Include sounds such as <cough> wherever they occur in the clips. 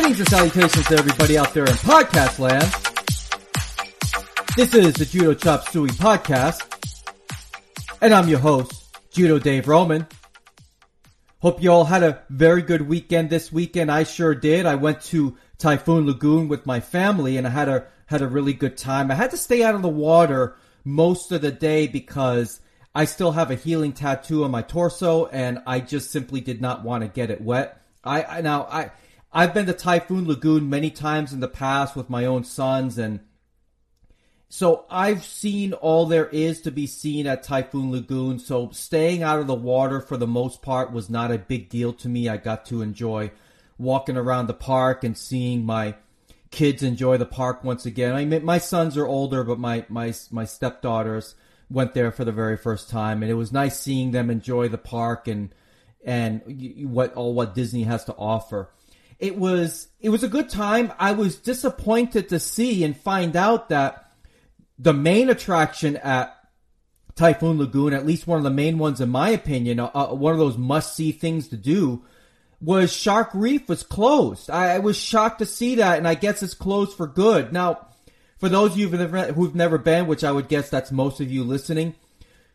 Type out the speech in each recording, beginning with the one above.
Greetings and salutations to everybody out there in podcast land. This is the Judo Chop Suey podcast, and I'm your host, Judo Dave Roman. Hope you all had a very good weekend this weekend. I sure did. I went to Typhoon Lagoon with my family, and I had a had a really good time. I had to stay out of the water most of the day because I still have a healing tattoo on my torso, and I just simply did not want to get it wet. I, I now I I've been to Typhoon Lagoon many times in the past with my own sons, and so I've seen all there is to be seen at Typhoon Lagoon. So staying out of the water for the most part was not a big deal to me. I got to enjoy walking around the park and seeing my kids enjoy the park once again. I mean, my sons are older, but my my my stepdaughters went there for the very first time, and it was nice seeing them enjoy the park and and what all what Disney has to offer. It was it was a good time. I was disappointed to see and find out that the main attraction at Typhoon Lagoon, at least one of the main ones in my opinion, uh, uh one of those must see things to do, was Shark Reef was closed. I, I, was shocked to see that, and I guess it's closed for good. Now, for those of you who've never, who've never been, which I would guess that's most of you listening,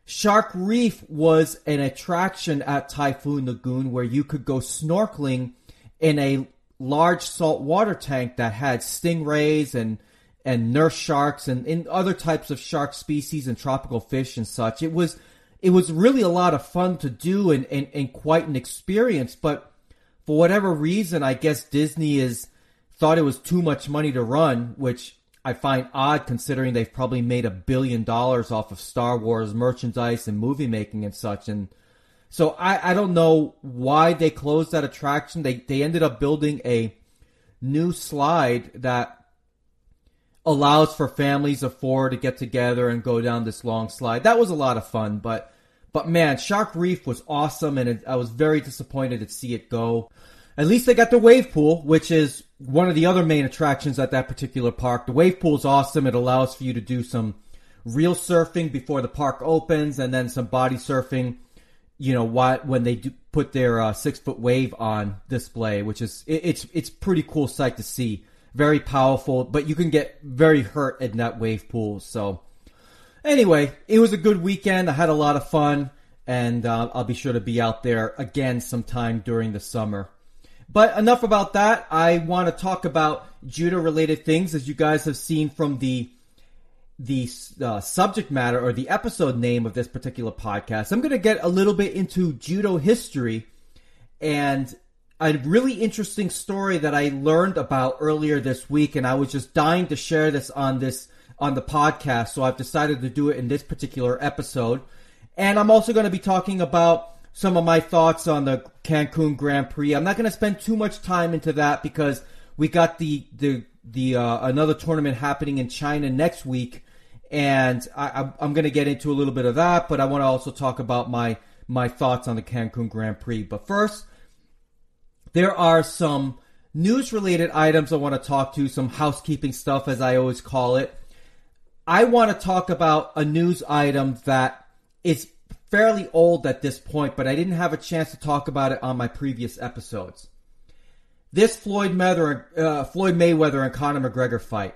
Shark Reef was an attraction at Typhoon Lagoon where you could go snorkeling in a large saltwater tank that had stingrays and and nurse sharks and, and other types of shark species and tropical fish and such. It was it was really a lot of fun to do and, and, and quite an experience, but for whatever reason, I guess Disney is thought it was too much money to run, which I find odd considering they've probably made a billion dollars off of Star Wars merchandise and movie making and such. And so I, I don't know why they closed that attraction. They they ended up building a new slide that allows for families of four to get together and go down this long slide. That was a lot of fun, but but man, Shark Reef was awesome, and it, I was very disappointed to see it go. At least they got the wave pool, which is one of the other main attractions at that particular park. The wave pool is awesome. It allows for you to do some real surfing before the park opens, and then some body surfing you know what when they do put their uh, six foot wave on display, which is it, it's it's pretty cool sight to see. Very powerful, but you can get very hurt in that wave pool. So anyway, it was a good weekend. I had a lot of fun, and uh, I'll be sure to be out there again sometime during the summer. But enough about that. I want to talk about judo related things, as you guys have seen from the the uh, subject matter or the episode name of this particular podcast, I'm going to get a little bit into judo history and a really interesting story that I learned about earlier this week, and I was just dying to share this on this on the podcast, so I've decided to do it in this particular episode. And I'm also going to be talking about some of my thoughts on the Cancun Grand Prix. I'm not going to spend too much time into that because we got the the the uh, another tournament happening in China next week, and I, am going to get into a little bit of that, but I want to also talk about my my thoughts on the Cancun Grand Prix. But first, there are some news related items I want to talk to, some housekeeping stuff, as I always call it. I want to talk about a news item that is fairly old at this point, but I didn't have a chance to talk about it on my previous episodes. This Floyd uh, Floyd Mayweather and Conor McGregor fight.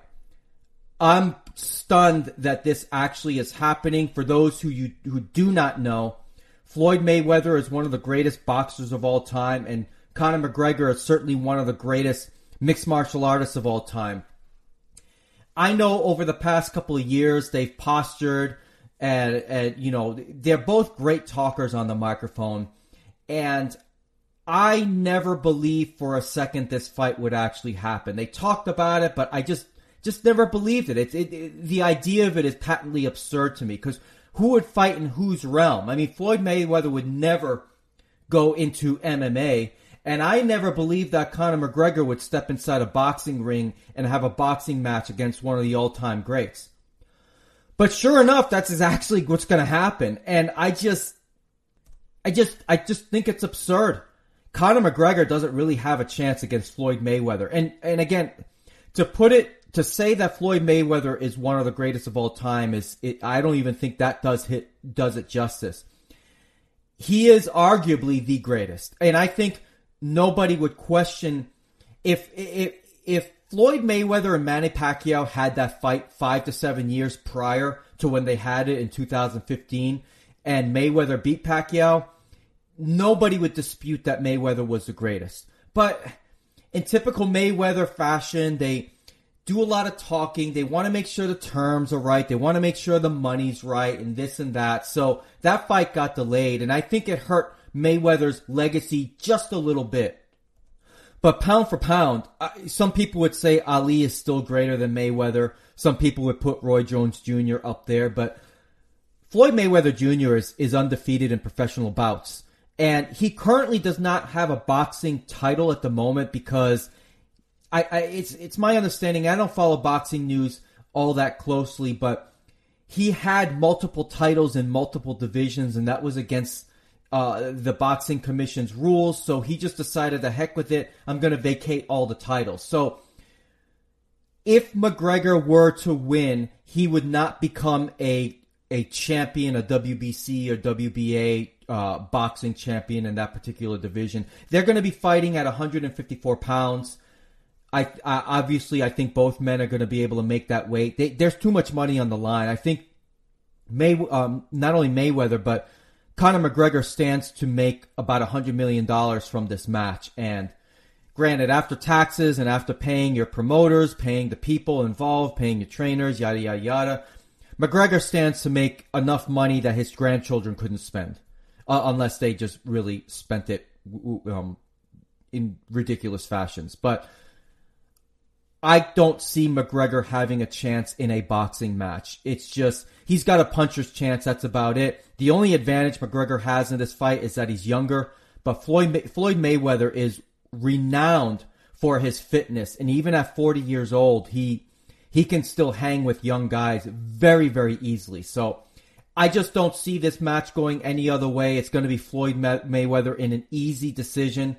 I'm stunned that this actually is happening. For those who you who do not know, Floyd Mayweather is one of the greatest boxers of all time, and Conor McGregor is certainly one of the greatest mixed martial artists of all time. I know over the past couple of years they've postured and, and you know they're both great talkers on the microphone, and I never believed for a second this fight would actually happen. They talked about it, but I just just never believed it. It, it, it. The idea of it is patently absurd to me because who would fight in whose realm? I mean, Floyd Mayweather would never go into MMA, and I never believed that Conor McGregor would step inside a boxing ring and have a boxing match against one of the all-time greats. But sure enough, that's actually what's going to happen, and I just, I just, I just think it's absurd. Conor McGregor doesn't really have a chance against Floyd Mayweather, and and again, to put it to say that Floyd Mayweather is one of the greatest of all time is it, I don't even think that does hit does it justice. He is arguably the greatest, and I think nobody would question if if if Floyd Mayweather and Manny Pacquiao had that fight five to seven years prior to when they had it in 2015, and Mayweather beat Pacquiao, nobody would dispute that Mayweather was the greatest. But in typical Mayweather fashion, they do a lot of talking. They want to make sure the terms are right. They want to make sure the money's right and this and that. So that fight got delayed, and I think it hurt Mayweather's legacy just a little bit. But pound for pound, some people would say Ali is still greater than Mayweather. Some people would put Roy Jones Jr. up there, but Floyd Mayweather Jr. is, is undefeated in professional bouts. And he currently does not have a boxing title at the moment because I, I it's it's my understanding. I don't follow boxing news all that closely, but he had multiple titles in multiple divisions, and that was against uh, the boxing commission's rules. So he just decided, the heck with it, I'm going to vacate all the titles. So if McGregor were to win, he would not become a a champion, a WBC or WBA uh, boxing champion in that particular division. They're going to be fighting at 154 pounds. I, I, obviously I think both men are going to be able to make that weight. They, there's too much money on the line. I think May um, not only Mayweather but Conor McGregor stands to make about $100 million from this match. And granted, after taxes and after paying your promoters, paying the people involved, paying your trainers, yada, yada, yada, McGregor stands to make enough money that his grandchildren couldn't spend. Uh, unless they just really spent it um, in ridiculous fashions. But I don't see McGregor having a chance in a boxing match. It's just he's got a puncher's chance. That's about it. The only advantage McGregor has in this fight is that he's younger. But Floyd Floyd Mayweather is renowned for his fitness, and even at 40 years old, he he can still hang with young guys very very easily. So I just don't see this match going any other way. It's going to be Floyd Mayweather in an easy decision.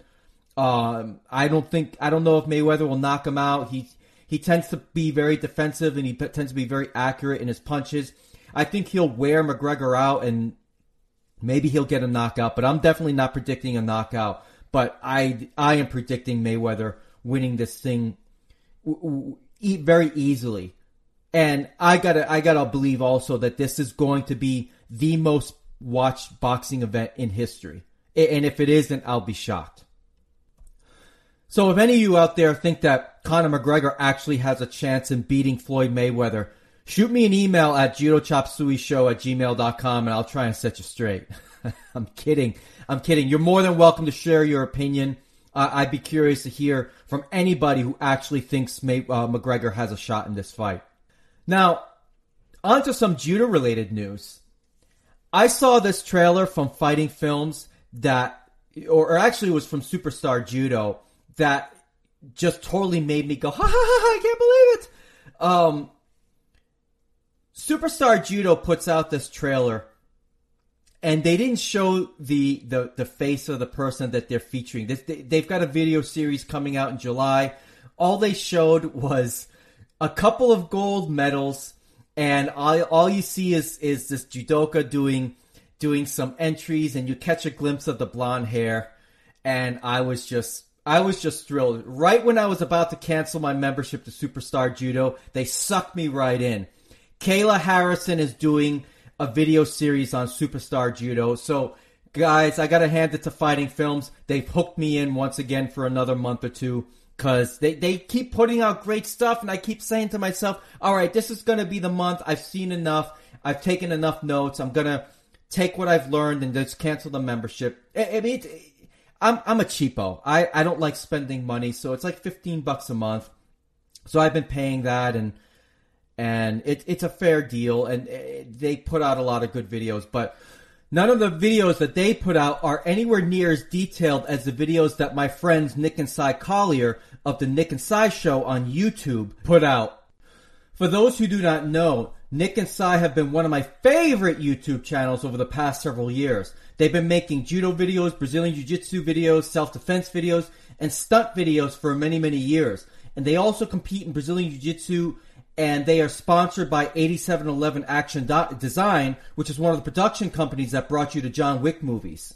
Um, I don't think I don't know if Mayweather will knock him out. He he tends to be very defensive and he tends to be very accurate in his punches. I think he'll wear McGregor out and maybe he'll get a knockout, but I'm definitely not predicting a knockout. But I I am predicting Mayweather winning this thing very easily. And I gotta I gotta believe also that this is going to be the most watched boxing event in history. And if it isn't, I'll be shocked. So if any of you out there think that Conor McGregor actually has a chance in beating Floyd Mayweather, shoot me an email at judochopsuey show at gmail.com and I'll try and set you straight. <laughs> I'm kidding. I'm kidding. You're more than welcome to share your opinion. Uh, I'd be curious to hear from anybody who actually thinks May, uh, McGregor has a shot in this fight. Now, on to some judo related news. I saw this trailer from Fighting Films that, or, or actually was from Superstar Judo, that just totally made me go, ha ha ha, I can't believe it. Um, Superstar Judo puts out this trailer and they didn't show the, the, the face of the person that they're featuring. They, they've got a video series coming out in July. All they showed was a couple of gold medals and all, all you see is, is this judoka doing, doing some entries and you catch a glimpse of the blonde hair. And I was just I was just thrilled. Right when I was about to cancel my membership to Superstar Judo, they sucked me right in. Kayla Harrison is doing a video series on Superstar Judo. So, guys, I gotta hand it to Fighting Films. They've hooked me in once again for another month or two. Cause they, they keep putting out great stuff and I keep saying to myself, alright, this is gonna be the month. I've seen enough. I've taken enough notes. I'm gonna take what I've learned and just cancel the membership. I, I mean, I'm I'm a cheapo. I, I don't like spending money, so it's like fifteen bucks a month. So I've been paying that, and and it, it's a fair deal. And it, eh, they put out a lot of good videos, but none of the videos that they put out are anywhere near as detailed as the videos that my friends Nick and Cy Collier of the Nick and Cy Show on YouTube put out. For those who do not know, Nick and Cy have been one of my favorite YouTube channels over the past several years. They've been making judo videos, Brazilian jiu-jitsu videos, self-defense videos, and stunt videos for many, many years. And they also compete in Brazilian jiu-jitsu and they are sponsored by 8711 Action Design, which is one of the production companies that brought you to John Wick movies.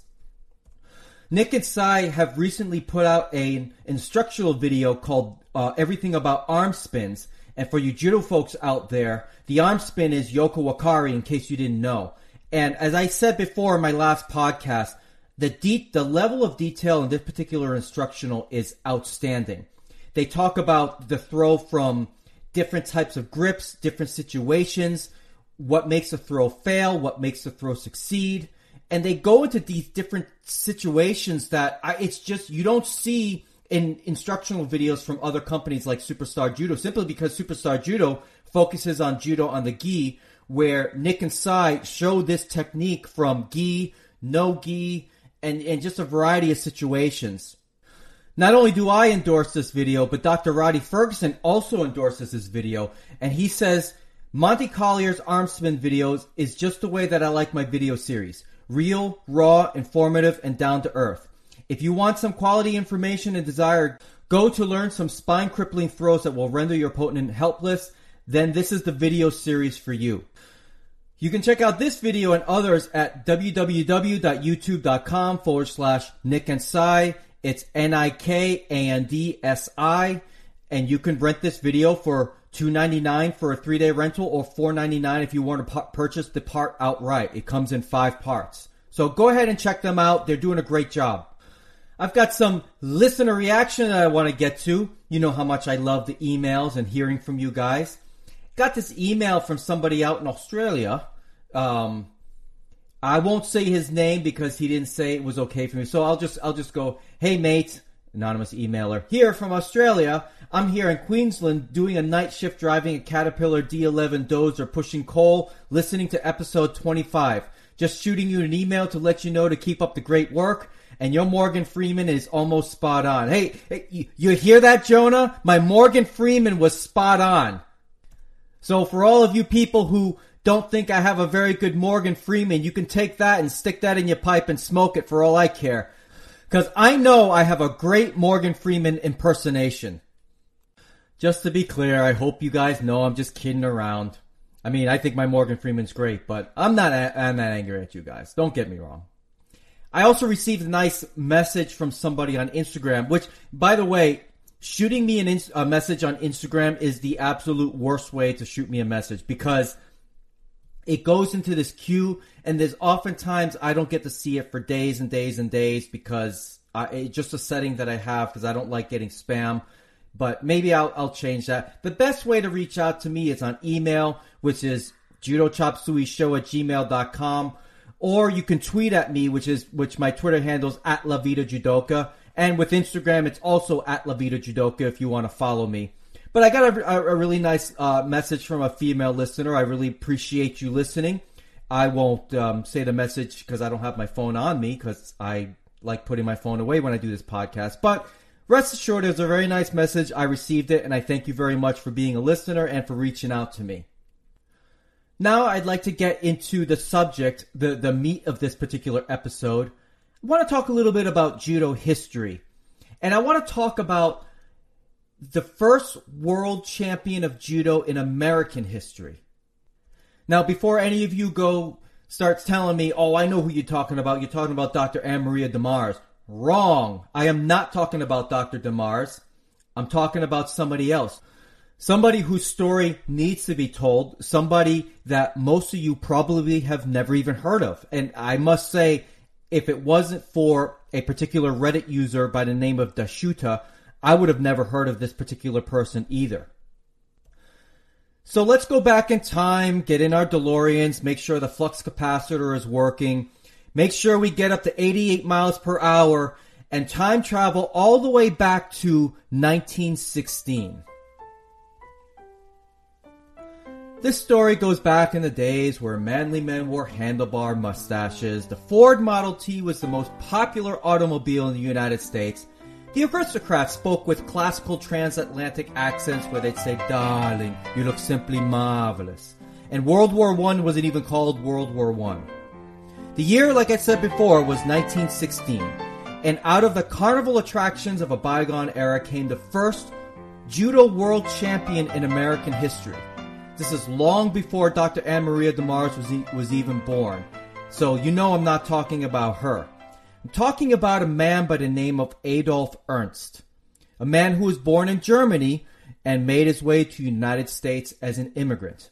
Nick and Sai have recently put out an instructional video called uh, Everything About Arm Spins. And for you judo folks out there, the arm spin is Yoko Wakare in case you didn't know. And as I said before in my last podcast, the de- the level of detail in this particular instructional is outstanding. They talk about the throw from different types of grips, different situations, what makes a throw fail, what makes a throw succeed, and they go into these different situations that I, it's just you don't see in instructional videos from other companies like Superstar Judo, simply because Superstar Judo focuses on judo on the gi, where Nick and Sai show this technique from gi, no gi, and, and just a variety of situations. Not only do I endorse this video, but Dr. Roddy Ferguson also endorses this video, and he says Monty Collier's arm spin videos is just the way that I like my video series. Real, raw, informative, and down to earth. If you want some quality information and desire, go to learn some spine crippling throws that will render your opponent helpless, then this is the video series for you. You can check out this video and others at www.youtube.com forward slash Nick and Sai. It's N-I-K-A-N-D-S-I. And you can rent this video for $2.99 for a three day rental or $4.99 if you want to purchase the part outright. It comes in five parts. So go ahead and check them out. They're doing a great job. I've got some listener reaction that I want to get to. You know how much I love the emails and hearing from you guys. Got this email from somebody out in Australia. Um, I won't say his name because he didn't say it was okay for me. So I'll just I'll just go, "Hey mate, anonymous emailer, here from Australia. I'm here in Queensland doing a night shift driving a Caterpillar D11 Dozer pushing coal, listening to episode 25. Just shooting you an email to let you know to keep up the great work. And your Morgan Freeman is almost spot on. Hey, hey you hear that, Jonah? My Morgan Freeman was spot on. So for all of you people who don't think I have a very good Morgan Freeman, you can take that and stick that in your pipe and smoke it for all I care. Cause I know I have a great Morgan Freeman impersonation. Just to be clear, I hope you guys know I'm just kidding around. I mean, I think my Morgan Freeman's great, but I'm not, I'm not angry at you guys. Don't get me wrong. I also received a nice message from somebody on Instagram, which, by the way, shooting me an a message on Instagram is the absolute worst way to shoot me a message because it goes into this queue and there's oftentimes I don't get to see it for days and days and days because I, it's just a setting that I have because I don't like getting spam. But maybe I'll, I'll change that. The best way to reach out to me is on email, which is judochopsuey show at gmail.com. Or you can tweet at me, which is, which my Twitter handle is at La Vida Judoka. And with Instagram, it's also at La Vida Judoka if you want to follow me. But I got a, a, really nice uh, message from a female listener. I really appreciate you listening. I won't um, say the message because I don't have my phone on me because I like putting my phone away when I do this podcast. But rest assured, it was a very nice message. I received it, and I thank you very much for being a listener and for reaching out to me. Now, I'd like to get into the subject, the, the meat of this particular episode want to talk a little bit about judo history. And I want to talk about the first world champion of judo in American history. Now, before any of you go starts telling me, oh, I know who you're talking about. You're talking about Dr. AnnMaria De Mars. Wrong. I am not talking about Dr. DeMars. I'm talking about somebody else. Somebody whose story needs to be told. Somebody that most of you probably have never even heard of. And I must say, if it wasn't for a particular Reddit user by the name of Dashuta, I would have never heard of this particular person either. So let's go back in time, get in our DeLoreans, make sure the flux capacitor is working, make sure we get up to 88 miles per hour, and time travel all the way back to 1916. This story goes back in the days where manly men wore handlebar mustaches. The Ford Model T was the most popular automobile in the United States. The aristocrats spoke with classical transatlantic accents where they'd say, Darling, you look simply marvelous. And World War I wasn't even called World War I. The year, like I said before, was 1916. And out of the carnival attractions of a bygone era came the first judo world champion in American history. This is long before Dr. AnnMaria De Mars was, e- was even born. So you know I'm not talking about her. I'm talking about a man by the name of Adolf Ernst, a man who was born in Germany and made his way to the United States as an immigrant.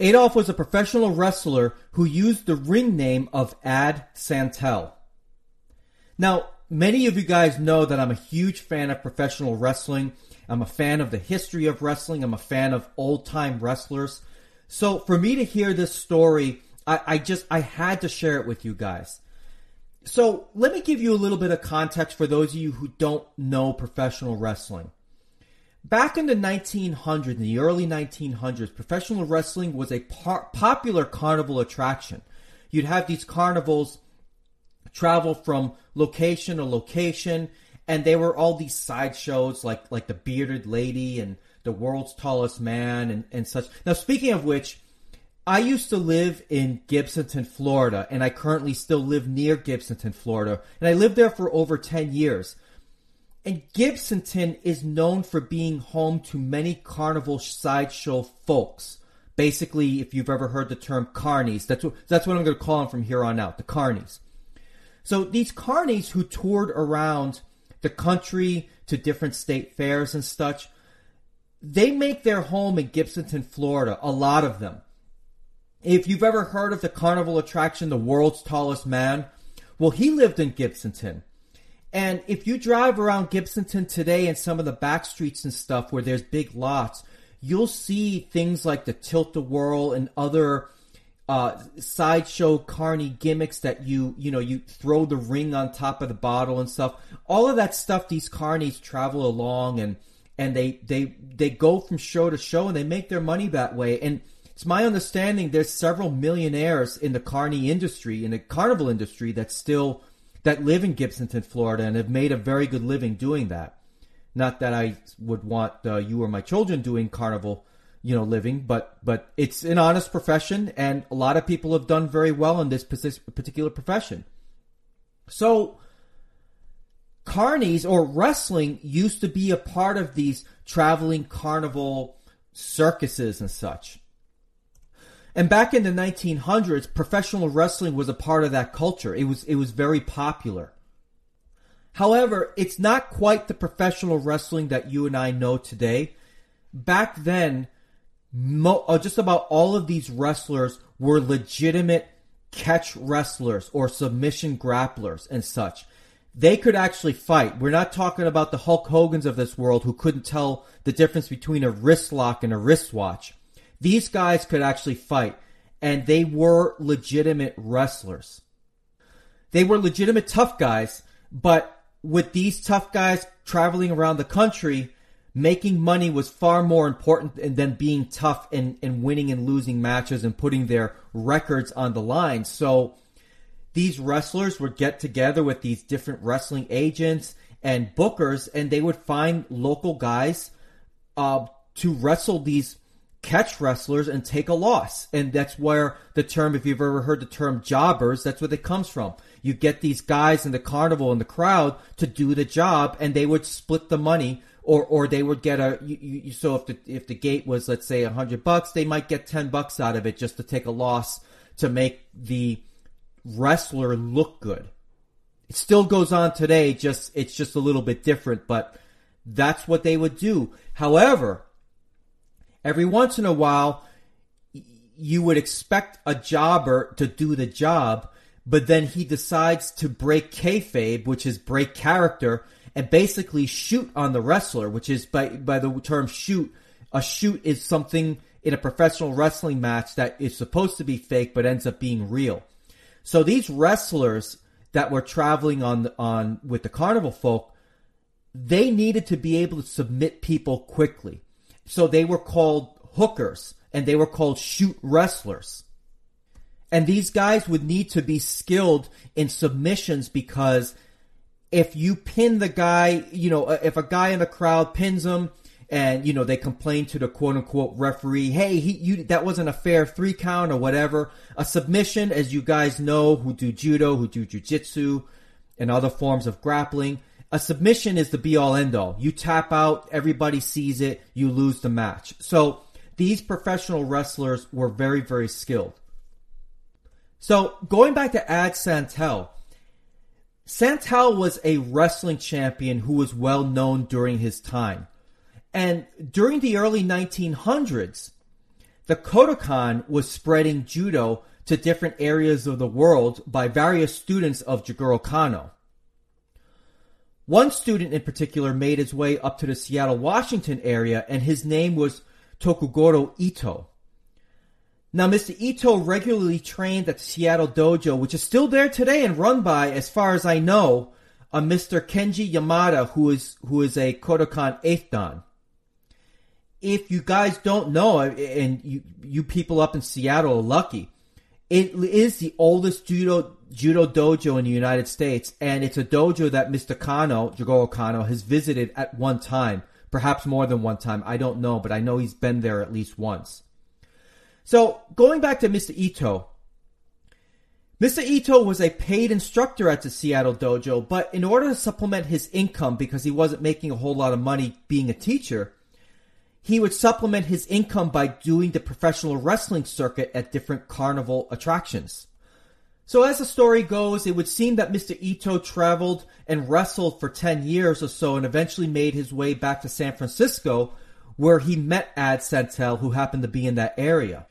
Adolf was a professional wrestler who used the ring name of Ad Santel. Now, many of you guys know that I'm a huge fan of professional wrestling. I'm a fan of the history of wrestling. I'm a fan of old time wrestlers. So for me to hear this story, I, I just, I had to share it with you guys. So let me give you a little bit of context for those of you who don't know professional wrestling. Back in the 1900s, in the early 1900s, professional wrestling was a par- popular carnival attraction. You'd have these carnivals travel from location to location, and they were all these sideshows like like the bearded lady and the world's tallest man and, and such. Now, speaking of which, I used to live in Gibsonton, Florida, and I currently still live near Gibsonton, Florida, and I lived there for over 10 years. And Gibsonton is known for being home to many carnival sideshow folks. Basically, if you've ever heard the term carnies, that's what, that's what I'm going to call them from here on out, the carnies. So these carnies who toured around the country to different state fairs and such, they make their home in Gibsonton, Florida, a lot of them. If you've ever heard of the carnival attraction, the world's tallest man, well, he lived in Gibsonton. And if you drive around Gibsonton today and some of the back streets and stuff where there's big lots, you'll see things like the Tilt-A-Whirl and other uh, sideshow carny gimmicks that you you know you throw the ring on top of the bottle and stuff. All of that stuff, these carnies travel along and and they they they go from show to show and they make their money that way. And it's my understanding there's several millionaires in the carny industry in the carnival industry that still that live in Gibsonton, Florida, and have made a very good living doing that. Not that I would want uh, you or my children doing carnival, you know, living, but but it's an honest profession, and a lot of people have done very well in this particular profession. So, carnies or wrestling used to be a part of these traveling carnival circuses and such. And back in the 1900s, professional wrestling was a part of that culture. It was, it was very popular. However, it's not quite the professional wrestling that you and I know today. Back then, mo- uh, just about all of these wrestlers were legitimate catch wrestlers or submission grapplers and such. They could actually fight. We're not talking about the Hulk Hogan's of this world who couldn't tell the difference between a wrist lock and a wristwatch. These guys could actually fight, and they were legitimate wrestlers. They were legitimate tough guys, but with these tough guys traveling around the country, making money was far more important than being tough and, and winning and losing matches and putting their records on the line. So these wrestlers would get together with these different wrestling agents and bookers, and they would find local guys uh, to wrestle these catch wrestlers and take a loss. And that's where the term, if you've ever heard the term jobbers, that's where it comes from. You get these guys in the carnival in the crowd to do the job and they would split the money or, or they would get a, you, you, so if the, if the gate was, let's say a hundred bucks, they might get 10 bucks out of it just to take a loss to make the wrestler look good. It still goes on today, just, it's just a little bit different, but that's what they would do. However, every once in a while, you would expect a jobber to do the job, but then he decides to break kayfabe, which is break character, and basically shoot on the wrestler, which is by by the term shoot. A shoot is something in a professional wrestling match that is supposed to be fake but ends up being real. So these wrestlers that were traveling on on with the carnival folk, they needed to be able to submit people quickly. So they were called hookers and they were called shoot wrestlers. And these guys would need to be skilled in submissions because if you pin the guy, you know, uh, if a guy in the crowd pins him and, you know, they complain to the quote unquote referee, hey, he, you, that wasn't a fair three count or whatever. A submission, as you guys know, who do judo, who do jujitsu and other forms of grappling, a submission is the be all end all. You tap out, everybody sees it, you lose the match. So these professional wrestlers were very, very skilled. So going back to Ad Santel, Santel was a wrestling champion who was well known during his time. And during the early 1900s, the Kodokan was spreading judo to different areas of the world by various students of Jigoro Kano. One student in particular made his way up to the Seattle, Washington area, and his name was Tokugoro Ito. Now, Mr. Ito regularly trained at the Seattle Dojo, which is still there today and run by, as far as I know, a Mr. Kenji Yamada, who is who is a Kodokan eighth dan. If you guys don't know, and you you people up in Seattle are lucky, it is the oldest judo judo dojo in the United States, and it's a dojo that Mr. Kano, Jigoro Kano, has visited at one time, perhaps more than one time. I don't know, but I know he's been there at least once. So going back to Mr. Ito, Mr. Ito was a paid instructor at the Seattle dojo, but in order to supplement his income, because he wasn't making a whole lot of money being a teacher, he would supplement his income by doing the professional wrestling circuit at different carnival attractions. So as the story goes, it would seem that Mr. Ito traveled and wrestled for 10 years or so and eventually made his way back to San Francisco where he met Ad Santel who happened to be in that area.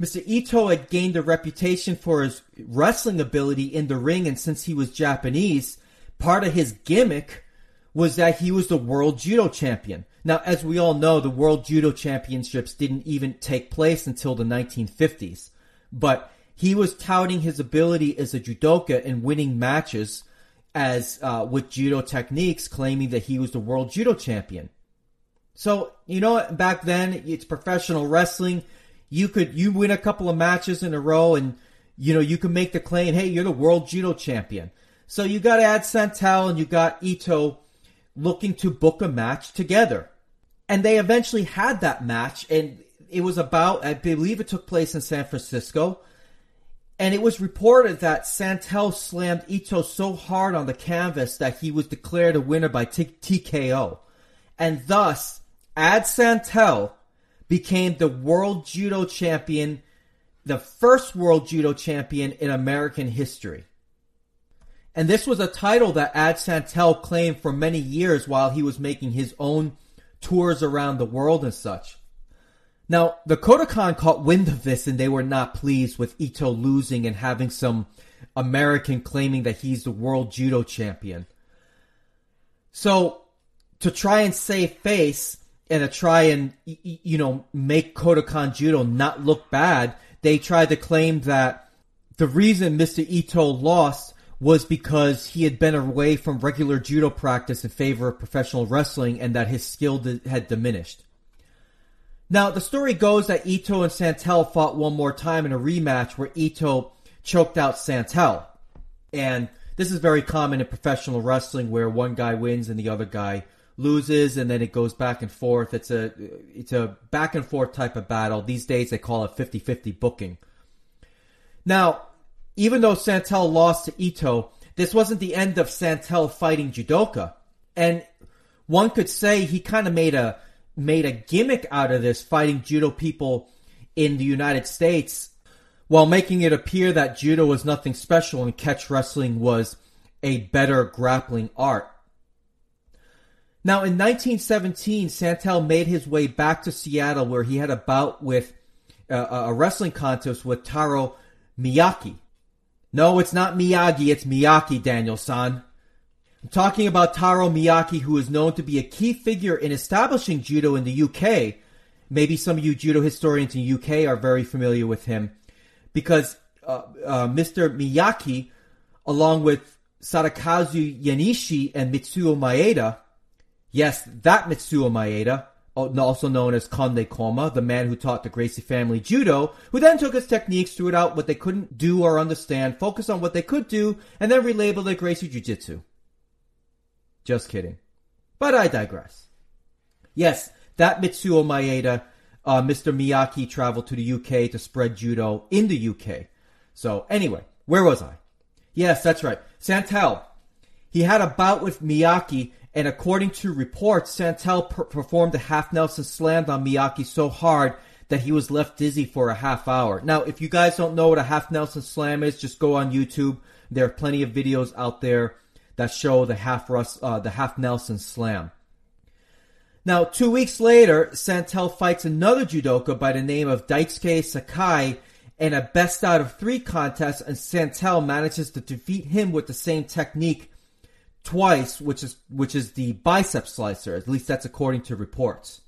Mr. Ito had gained a reputation for his wrestling ability in the ring and since he was Japanese, part of his gimmick was that he was the world judo champion. Now, as we all know, the World Judo Championships didn't even take place until the 1950s. But he was touting his ability as a judoka and winning matches as uh, with judo techniques, claiming that he was the World Judo Champion. So, you know, back then, it's professional wrestling. You could, you win a couple of matches in a row and, you know, you can make the claim, hey, you're the World Judo Champion. So you got Ad Santel and you got Ito looking to book a match together. And they eventually had that match, and it was about, I believe it took place in San Francisco. And it was reported that Santel slammed Ito so hard on the canvas that he was declared a winner by T- TKO. And thus, Ad Santel became the world judo champion, the first world judo champion in American history. And this was a title that Ad Santel claimed for many years while he was making his own tours around the world and such. Now, the Kodokan caught wind of this and they were not pleased with Ito losing and having some American claiming that he's the world judo champion. So, to try and save face and to try and, you know, make Kodokan judo not look bad, they tried to claim that the reason Mr. Ito lost was because he had been away from regular judo practice in favor of professional wrestling and that his skill had diminished. Now, the story goes that Ito and Santel fought one more time in a rematch where Ito choked out Santel. And this is very common in professional wrestling where one guy wins and the other guy loses and then it goes back and forth. It's a it's a back and forth type of battle. These days they call it 50-50 booking. Now, even though Santel lost to Ito, this wasn't the end of Santel fighting judoka. And one could say he kind of made a made a gimmick out of this fighting judo people in the United States while making it appear that judo was nothing special and catch wrestling was a better grappling art. Now in 1917, Santel made his way back to Seattle where he had a bout with uh, a wrestling contest with Taro Miyake. No, it's not Miyagi, it's Miyake, Daniel-san. I'm talking about Taro Miyake, who is known to be a key figure in establishing judo in the UK. Maybe some of you judo historians in the UK are very familiar with him because uh, uh, Mr. Miyake, along with Sadakazu Uyenishi and Mitsuo Maeda, yes, that Mitsuo Maeda, also known as Conde Koma, the man who taught the Gracie family judo, who then took his techniques, threw out what they couldn't do or understand, focused on what they could do, and then relabeled it Gracie Jiu-Jitsu. Just kidding. But I digress. Yes, that Mitsuo Maeda, uh, Mr. Miyake traveled to the UK to spread judo in the UK. So anyway, where was I? Yes, that's right. Santel. He had a bout with Miyake and according to reports, Santel per- performed a half Nelson slam on Miyake so hard that he was left dizzy for a half hour. Now, if you guys don't know what a half Nelson slam is, just go on YouTube. There are plenty of videos out there that show the half Russ, uh, the half Nelson slam. Now, two weeks later, Santel fights another judoka by the name of Daisuke Sakai in a best out of three contest, and Santel manages to defeat him with the same technique twice, which is which is the bicep slicer. At least that's according to reports.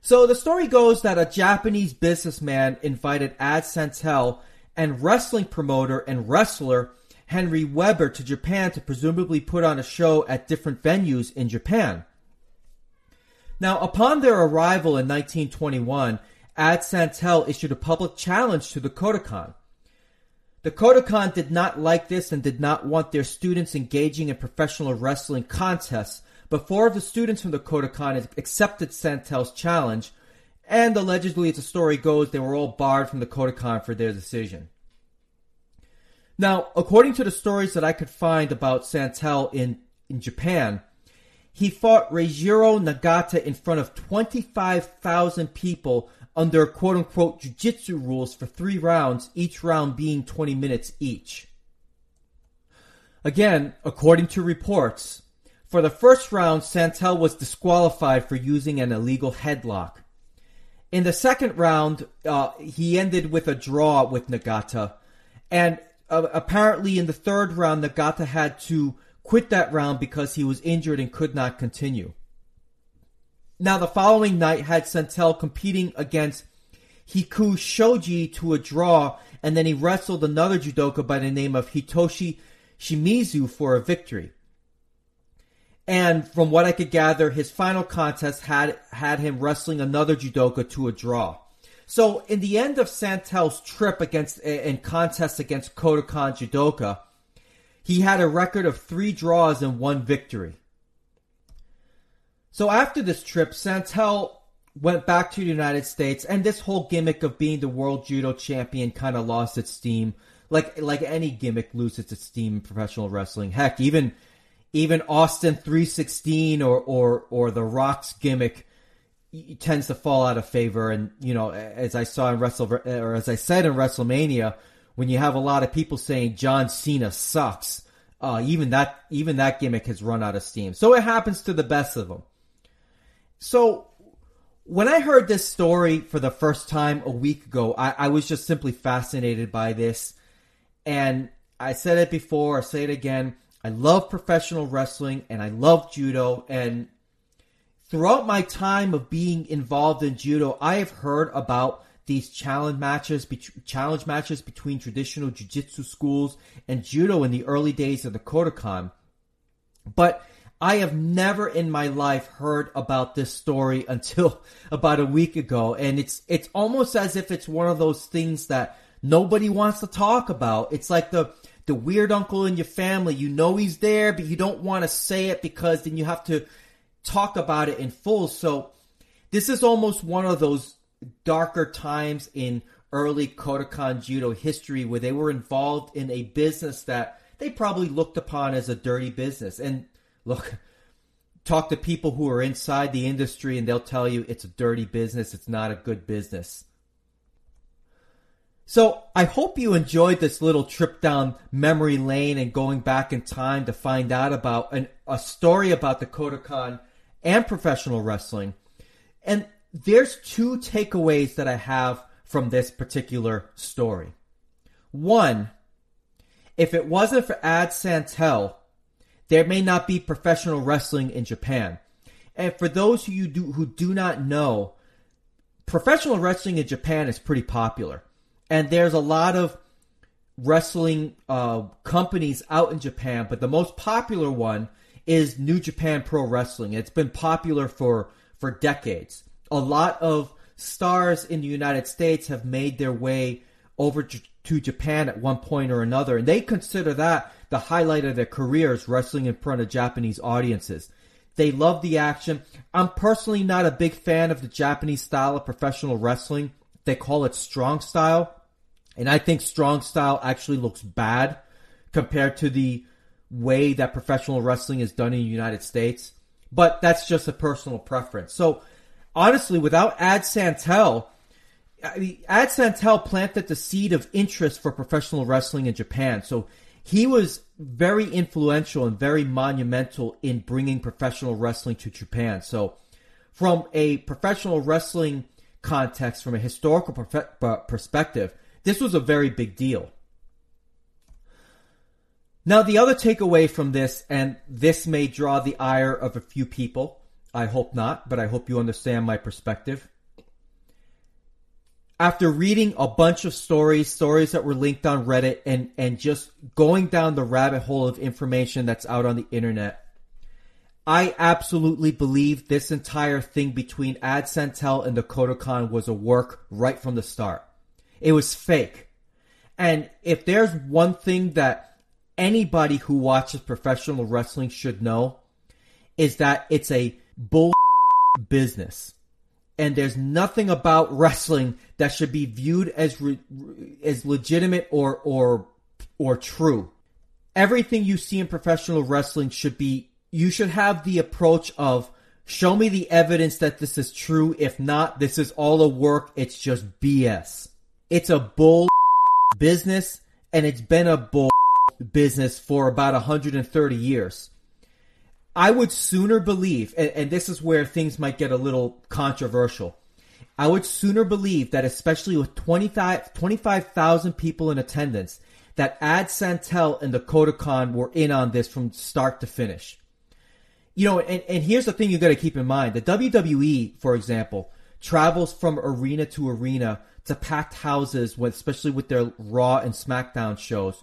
So the story goes that a Japanese businessman invited Ad Santel and wrestling promoter and wrestler Henry Weber to Japan to presumably put on a show at different venues in Japan. Now, upon their arrival in 1921, Ad Santel issued a public challenge to the Kodokan. The Kodokan did not like this and did not want their students engaging in professional wrestling contests but four of the students from the Kodokan accepted Santel's challenge, and allegedly, as the story goes, they were all barred from the Kodokan for their decision. Now, according to the stories that I could find about Santel in, in Japan, he fought Reijiro Nagata in front of 25,000 people under quote unquote jujitsu rules for three rounds, each round being 20 minutes each. Again, according to reports, for the first round, Santel was disqualified for using an illegal headlock. In the second round, uh, he ended with a draw with Nagata. And uh, apparently, in the third round, Nagata had to quit that round because he was injured and could not continue. Now, the following night had Santel competing against Hiku Shoji to a draw, and then he wrestled another judoka by the name of Hitoshi Shimizu for a victory. And from what I could gather, his final contest had had him wrestling another judoka to a draw. So in the end of Santel's trip against eh, in contest against Kodokan judoka, he had a record of three draws and one victory. So after this trip, Santel went back to the United States, and this whole gimmick of being the world judo champion kind of lost its steam. Like like any gimmick loses its steam in professional wrestling. Heck, even even Austin 316 or, or, or the Rock's gimmick tends to fall out of favor. And, you know, as I saw in Wrestle, or as I said in WrestleMania, when you have a lot of people saying John Cena sucks, uh, even that, even that gimmick has run out of steam. So it happens to the best of them. So when I heard this story for the first time a week ago, I, I was just simply fascinated by this. And I said it before, I say it again. I love professional wrestling and I love judo. And throughout my time of being involved in judo, I have heard about these challenge matches, challenge matches between traditional jiu-jitsu schools and judo in the early days of the Kodokan. But I have never in my life heard about this story <laughs> until about a week ago. And it's, it's almost as if it's one of those things that nobody wants to talk about. It's like the, the weird uncle in your family. You know he's there, but you don't want to say it because then you have to talk about it in full. So this is almost one of those darker times in early Kodokan Judo history where they were involved in a business that they probably looked upon as a dirty business. And look, talk to people who are inside the industry and they'll tell you it's a dirty business. It's not a good business. So I hope you enjoyed this little trip down memory lane and going back in time to find out about an, a story about the Kodokan and professional wrestling. And there's two takeaways that I have from this particular story. One, if it wasn't for Ad Santel, there may not be professional wrestling in Japan. And for those who you do who do not know, professional wrestling in Japan is pretty popular and there's a lot of wrestling uh, companies out in Japan, but the most popular one is New Japan Pro Wrestling. It's been popular for for decades. A lot of stars in the United States have made their way over to Japan at one point or another, and they consider that the highlight of their careers wrestling in front of Japanese audiences. They love the action. I'm personally not a big fan of the Japanese style of professional wrestling. They call it strong style. And I think strong style actually looks bad compared to the way that professional wrestling is done in the United States. But that's just a personal preference. So honestly, without Ad Santel, Ad Santel planted the seed of interest for professional wrestling in Japan. So he was very influential and very monumental in bringing professional wrestling to Japan. So, from a professional wrestling context, from a historical perspective, this was a very big deal. Now, the other takeaway from this, and this may draw the ire of a few people, I hope not, but I hope you understand my perspective. After reading a bunch of stories, stories that were linked on Reddit, and, and just going down the rabbit hole of information that's out on the internet, I absolutely believe this entire thing between Ad and Dakota Kai was a work right from the start. It was fake. And if there's one thing that anybody who watches professional wrestling should know is that it's a bull <laughs> business. And there's nothing about wrestling that should be viewed as re- as legitimate or or or true. Everything you see in professional wrestling should be you should have the approach of show me the evidence that this is true. If not, this is all a work. It's just BS. It's a bull business and it's been a bull business for about 130 years. I would sooner believe, and, and, this is where things might get a little controversial. I would sooner believe that, especially with 25,000 25, people in attendance, that Ad Santel and Dakota Kai were in on this from start to finish. You know, and, and here's the thing you got to keep in mind: the WWE, for example, travels from arena to arena to packed houses, with, especially with their Raw and SmackDown shows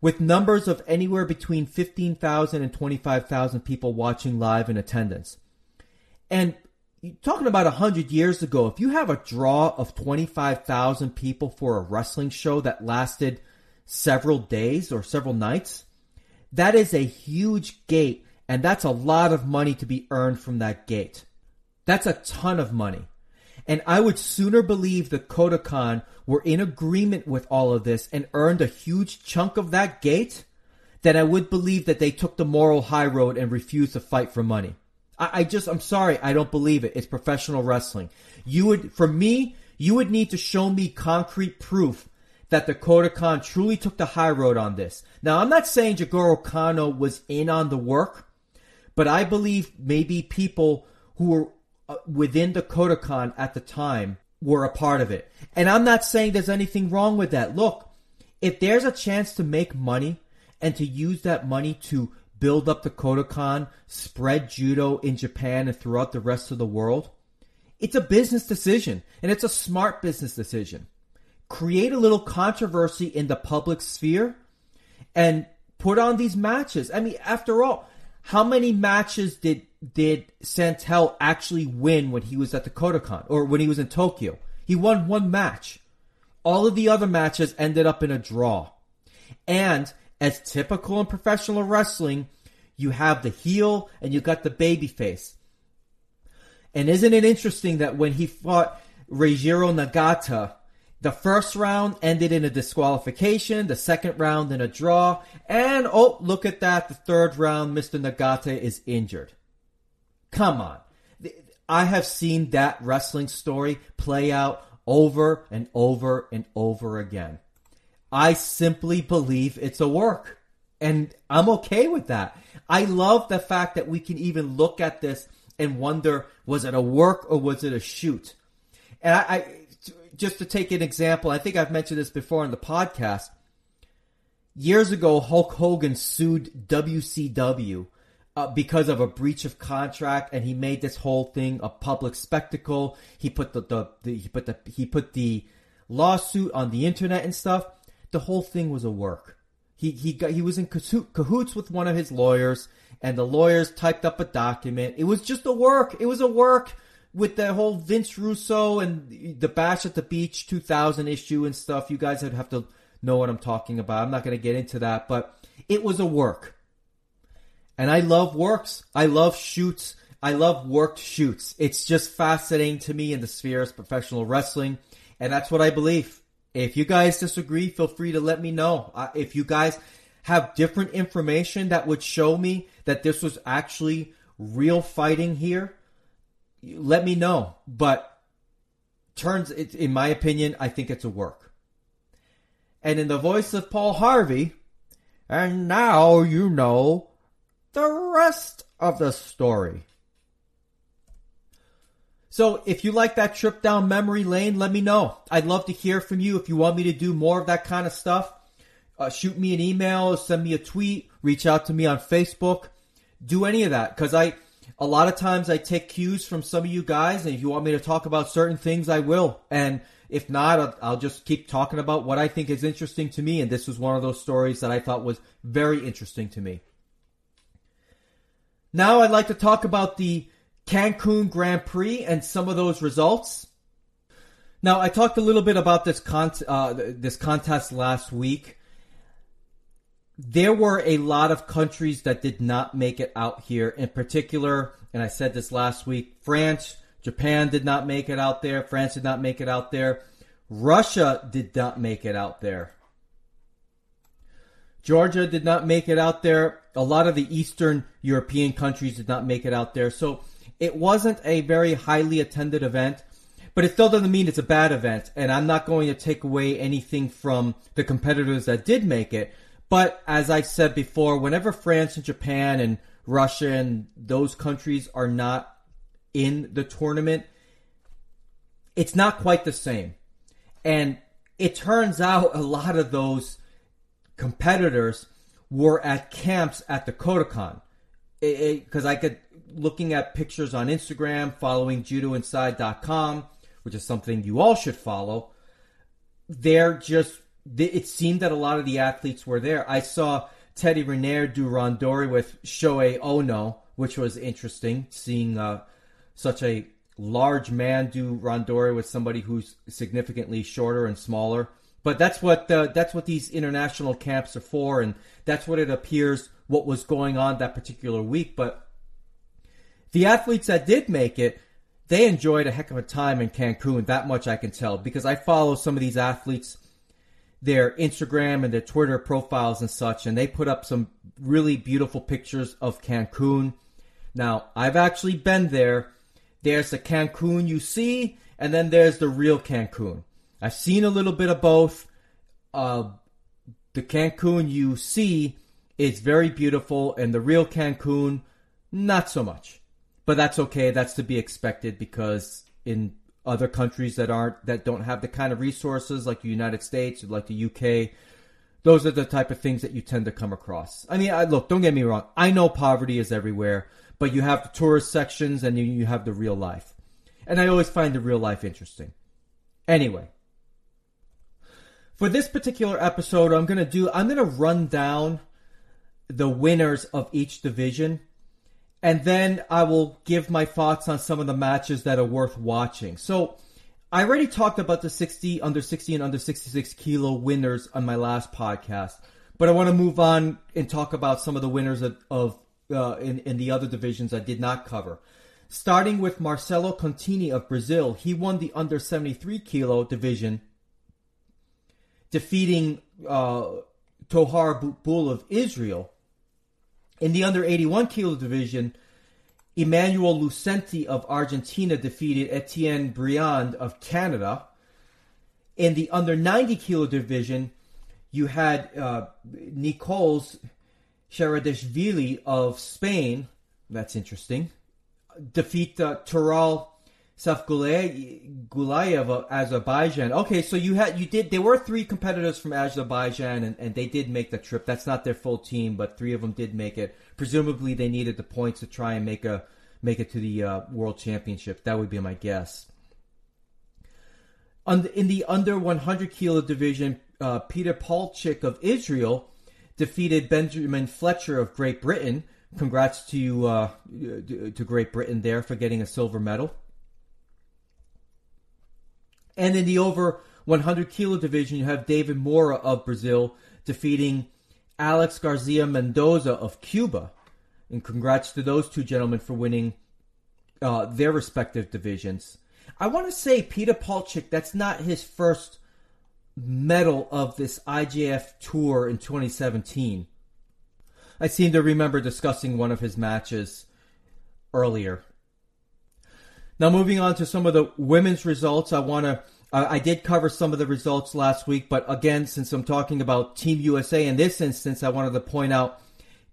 with numbers of anywhere between 15,000 and 25,000 people watching live in attendance. And talking about 100 years ago, if you have a draw of 25,000 people for a wrestling show that lasted several days or several nights, that is a huge gate and that's a lot of money to be earned from that gate. That's a ton of money. And I would sooner believe the Kai were in agreement with all of this and earned a huge chunk of that gate than I would believe that they took the moral high road and refused to fight for money. I, I just, I'm sorry, I don't believe it. It's professional wrestling. You would, for me, you would need to show me concrete proof that the Kai truly took the high road on this. Now, I'm not saying Jigoro Kano was in on the work, but I believe maybe people who were Uh, within the Kai at the time were a part of it. And I'm not saying there's anything wrong with that. Look, if there's a chance to make money and to use that money to build up the Kai, spread judo in Japan and throughout the rest of the world, it's a business decision and it's a smart business decision. Create a little controversy in the public sphere and put on these matches. I mean, after all, how many matches did did Santel actually win when he was at the Kodokan or when he was in Tokyo? He won one match. All of the other matches ended up in a draw. And as typical in professional wrestling, you have the heel and you got the baby face. And isn't it interesting that when he fought Reijiro Nagata, the first round ended in a disqualification, the second round in a draw, and oh, look at that, the third round, Mr. Nagata is injured. Come on. I have seen that wrestling story play out over and over and over again. I simply believe it's a work. And I'm okay with that. I love the fact that we can even look at this and wonder, was it a work or was it a shoot? And I, I just to take an example, I think I've mentioned this before on the podcast. Years ago, Hulk Hogan sued WCW uh, because of a breach of contract, and he made this whole thing a public spectacle. He put the, the, the he put the he put the lawsuit on the internet and stuff. The whole thing was a work. He he got he was in cahoots with one of his lawyers, and the lawyers typed up a document. It was just a work. It was a work with the whole Vince Russo and the Bash at the Beach 2000 issue and stuff. You guys would have to know what I'm talking about. I'm not going to get into that, but it was a work. And I love works. I love shoots. I love worked shoots. It's just fascinating to me in the sphere of professional wrestling. And that's what I believe. If you guys disagree, feel free to let me know. Uh, if you guys have different information that would show me that this was actually real fighting here, let me know. But turns, it, in my opinion, I think it's a work. And in the voice of Paul Harvey, And now you know the rest of the story. So if you like that trip down memory lane, let me know. I'd love to hear from you. If you want me to do more of that kind of stuff, uh, shoot me an email, send me a tweet, reach out to me on Facebook. Do any of that because I, a lot of times I take cues from some of you guys, and if you want me to talk about certain things, I will. And if not, I'll, I'll just keep talking about what I think is interesting to me. And this was one of those stories that I thought was very interesting to me. Now I'd like to talk about the Cancun Grand Prix and some of those results. Now, I talked a little bit about this con- uh, this contest last week. There were a lot of countries that did not make it out here. In particular, and I said this last week, France, Japan did not make it out there. France did not make it out there. Russia did not make it out there. Georgia did not make it out there. A lot of the Eastern European countries did not make it out there. So it wasn't a very highly attended event, but it still doesn't mean it's a bad event. And I'm not going to take away anything from the competitors that did make it. But as I've said before, whenever France and Japan and Russia and those countries are not in the tournament, it's not quite the same. And it turns out a lot of those competitors were at camps at the Kodokan. Because I could looking at pictures on Instagram, following judoinside.com, which is something you all should follow, they're just, it seemed that a lot of the athletes were there. I saw Teddy Riner do Randori with Shohei Ono, which was interesting, seeing uh, such a large man do Randori with somebody who's significantly shorter and smaller. But that's what uh, that's what these international camps are for, and that's what it appears what was going on that particular week. But the athletes that did make it, they enjoyed a heck of a time in Cancun. That much I can tell because I follow some of these athletes, their Instagram and their Twitter profiles and such, and they put up some really beautiful pictures of Cancun. Now, I've actually been there. There's the Cancun you see, and then there's the real Cancun. I've seen a little bit of both. Uh, the Cancun you see is very beautiful, and the real Cancun, not so much but that's okay. That's to be expected because in other countries that aren't that don't have the kind of resources like the United States or like the UK, those are the type of things that you tend to come across. I mean, I, look, don't get me wrong. I know poverty is everywhere, but you have the tourist sections and you, you have the real life, and I always find the real life interesting. Anyway, for this particular episode, I'm gonna do I'm gonna run down the winners of each division and then I will give my thoughts on some of the matches that are worth watching. So, I already talked about the 60, under 60, and under 66 kilo winners on my last podcast, but I want to move on and talk about some of the winners of, of uh, in, in the other divisions I did not cover. Starting with Marcelo Contini of Brazil, he won the under 73 kilo division, defeating uh, Tohar Bull of Israel in the under 81 kilo division, Emmanuel Lucenti of Argentina defeated Etienne Briand of Canada. In the under 90 kilo division, you had uh, Nicolas Sharadishvili of Spain. That's interesting. Defeat uh, Tural Safguliyev of Azerbaijan. Okay, so you had you did there were three competitors from Azerbaijan and, and they did make the trip. That's not their full team, but three of them did make it. Presumably they needed the points to try and make a make it to the uh, world championship. That would be my guess. in the under 100 kilo division, uh, Peter Palchik of Israel defeated Benjamin Fletcher of Great Britain. Congrats to uh, to Great Britain there for getting a silver medal. And in the over 100 kilo division, you have David Mora of Brazil defeating Alex Garcia Mendoza of Cuba. And congrats to those two gentlemen for winning uh, their respective divisions. I want to say Peter Palchik, that's not his first medal of this IJF tour in 2017. I seem to remember discussing one of his matches earlier. Now, moving on to some of the women's results, I want to Uh, I did cover some of the results last week, but again, since I'm talking about Team USA in this instance, I wanted to point out